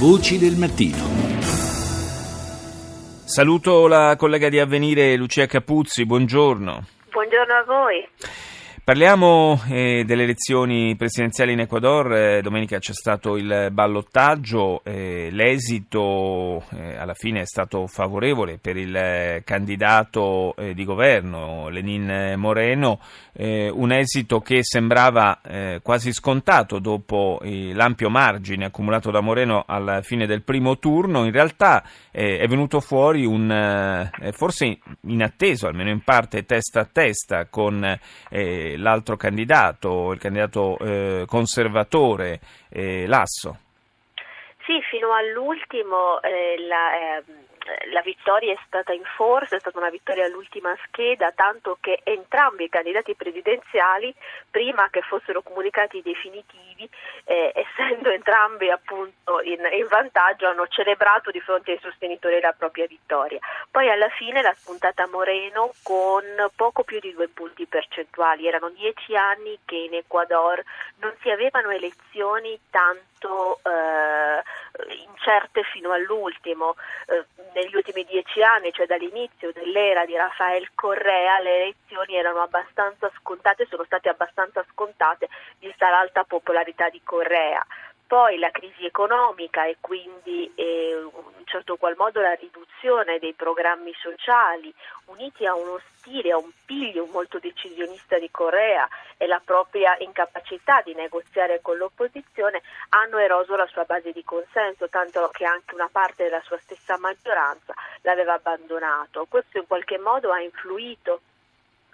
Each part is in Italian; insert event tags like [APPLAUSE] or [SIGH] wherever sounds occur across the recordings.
Voci del mattino. Saluto la collega di Avvenire Lucia Capuzzi, buongiorno. Buongiorno a voi. Parliamo eh, delle elezioni presidenziali in Ecuador, eh, domenica c'è stato il ballottaggio, eh, l'esito eh, alla fine è stato favorevole per il eh, candidato eh, di governo Lenin Moreno, un esito che sembrava quasi scontato dopo l'ampio margine accumulato da Moreno alla fine del primo turno, in realtà è venuto fuori un forse inatteso, almeno in parte testa a testa con l'altro candidato, il candidato eh, conservatore eh, Lasso. Sì, fino all'ultimo eh, la, ehm, la vittoria è stata in forza, è stata una vittoria all'ultima scheda, tanto che entrambi i candidati presidenziali, prima che fossero comunicati i definitivi, eh, essendo [LAUGHS] entrambi appunto in, in, vantaggio, hanno celebrato di fronte ai sostenitori la propria vittoria. Poi alla fine l'ha spuntata Moreno con poco più di due punti percentuali. Erano dieci anni che in Ecuador non si avevano elezioni tanto eh, incerte fino all'ultimo. Eh, negli ultimi dieci anni, cioè dall'inizio dell'era di Rafael Correa, le elezioni erano abbastanza scontate, sono state abbastanza scontate vista l'alta popolarità di Correa poi la crisi economica e quindi eh, in certo qual modo la riduzione dei programmi sociali uniti a uno stile, a un piglio molto decisionista di Corea e la propria incapacità di negoziare con l'opposizione hanno eroso la sua base di consenso, tanto che anche una parte della sua stessa maggioranza l'aveva abbandonato. Questo in qualche modo ha influito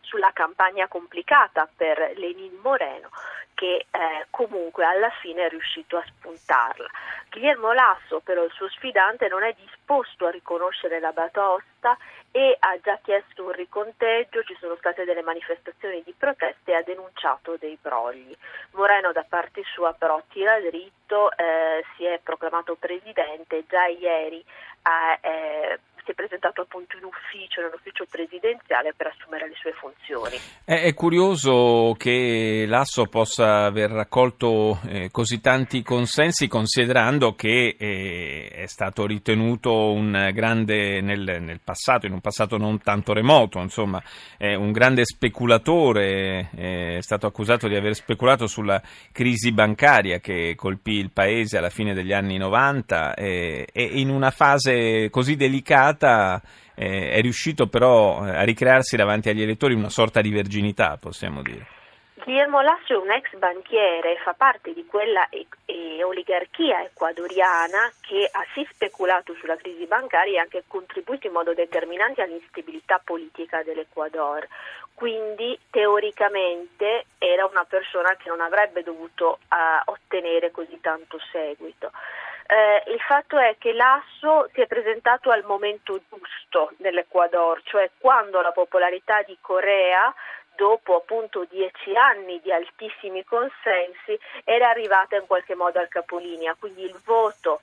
sulla campagna complicata per Lenin Moreno che eh, comunque alla fine è riuscito a spuntarla. Guillermo Lasso, però il suo sfidante, non è disposto a riconoscere la batosta e ha già chiesto un riconteggio, ci sono state delle manifestazioni di proteste e ha denunciato dei brogli. Moreno da parte sua però tira dritto, eh, si è proclamato presidente, già ieri ha eh, si è presentato appunto in ufficio, nell'ufficio presidenziale per assumere le sue funzioni. È, è curioso che l'Asso possa aver raccolto eh, così tanti consensi considerando che eh, è stato ritenuto un grande nel, nel, passato, in un passato non tanto remoto, insomma, è un grande speculatore, è stato accusato di aver speculato sulla crisi bancaria che colpì il paese alla fine degli anni 90 e, e in una fase così delicata Mattarella eh, è riuscito però eh, a ricrearsi davanti agli elettori una sorta di verginità, possiamo dire. Guillermo Lasso è un ex banchiere, fa parte di quella e- e oligarchia ecuadoriana che ha sì speculato sulla crisi bancaria e anche contribuito in modo determinante all'instabilità politica dell'Ecuador. Quindi teoricamente era una persona che non avrebbe dovuto uh, ottenere così tanto seguito. Eh, il fatto è che l'asso si è presentato al momento giusto nell'Ecuador, cioè quando la popolarità di Corea dopo appunto dieci anni di altissimi consensi era arrivata in qualche modo al capolinea, quindi il voto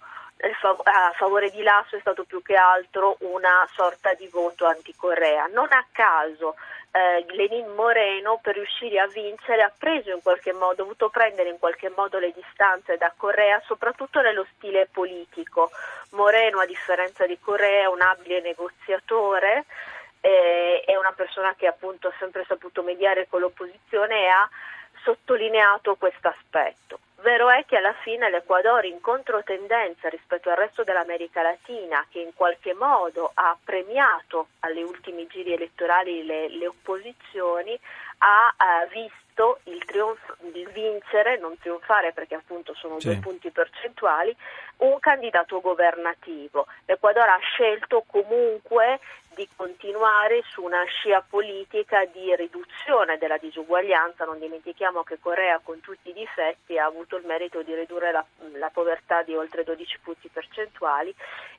a favore di Lasso è stato più che altro una sorta di voto anticorea. Non a caso eh, Lenin Moreno per riuscire a vincere ha preso in qualche modo, dovuto prendere in qualche modo le distanze da Corea, soprattutto nello stile politico. Moreno, a differenza di Corea, è un abile negoziatore, eh, è una persona che appunto ha sempre saputo mediare con l'opposizione e ha sottolineato questo aspetto. Vero è che alla fine l'Ecuador in controtendenza rispetto al resto dell'America Latina, che in qualche modo ha premiato alle ultimi giri elettorali le, le opposizioni, ha eh, visto il, trionfo, il vincere, non trionfare perché appunto sono sì. due punti percentuali, un candidato governativo. L'Ecuador ha scelto comunque di continuare su una scia politica di riduzione della disuguaglianza. Non dimentichiamo che Corea, con tutti i difetti, ha avuto il merito di ridurre la, la povertà di oltre 12 punti percentuali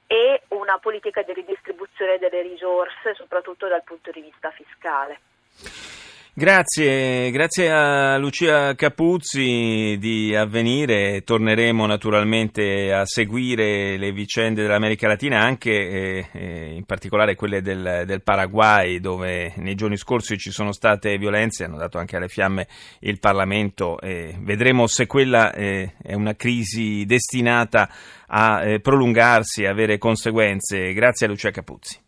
e una politica di ridistribuzione delle risorse, soprattutto dal punto di vista fiscale. Grazie, grazie a Lucia Capuzzi di Avvenire. Torneremo naturalmente a seguire le vicende dell'America Latina, anche eh, eh, in particolare quelle del, del, Paraguay, dove nei giorni scorsi ci sono state violenze, hanno dato anche alle fiamme il Parlamento. Eh, vedremo se quella è una crisi destinata a eh, prolungarsi e avere conseguenze. Grazie a Lucia Capuzzi.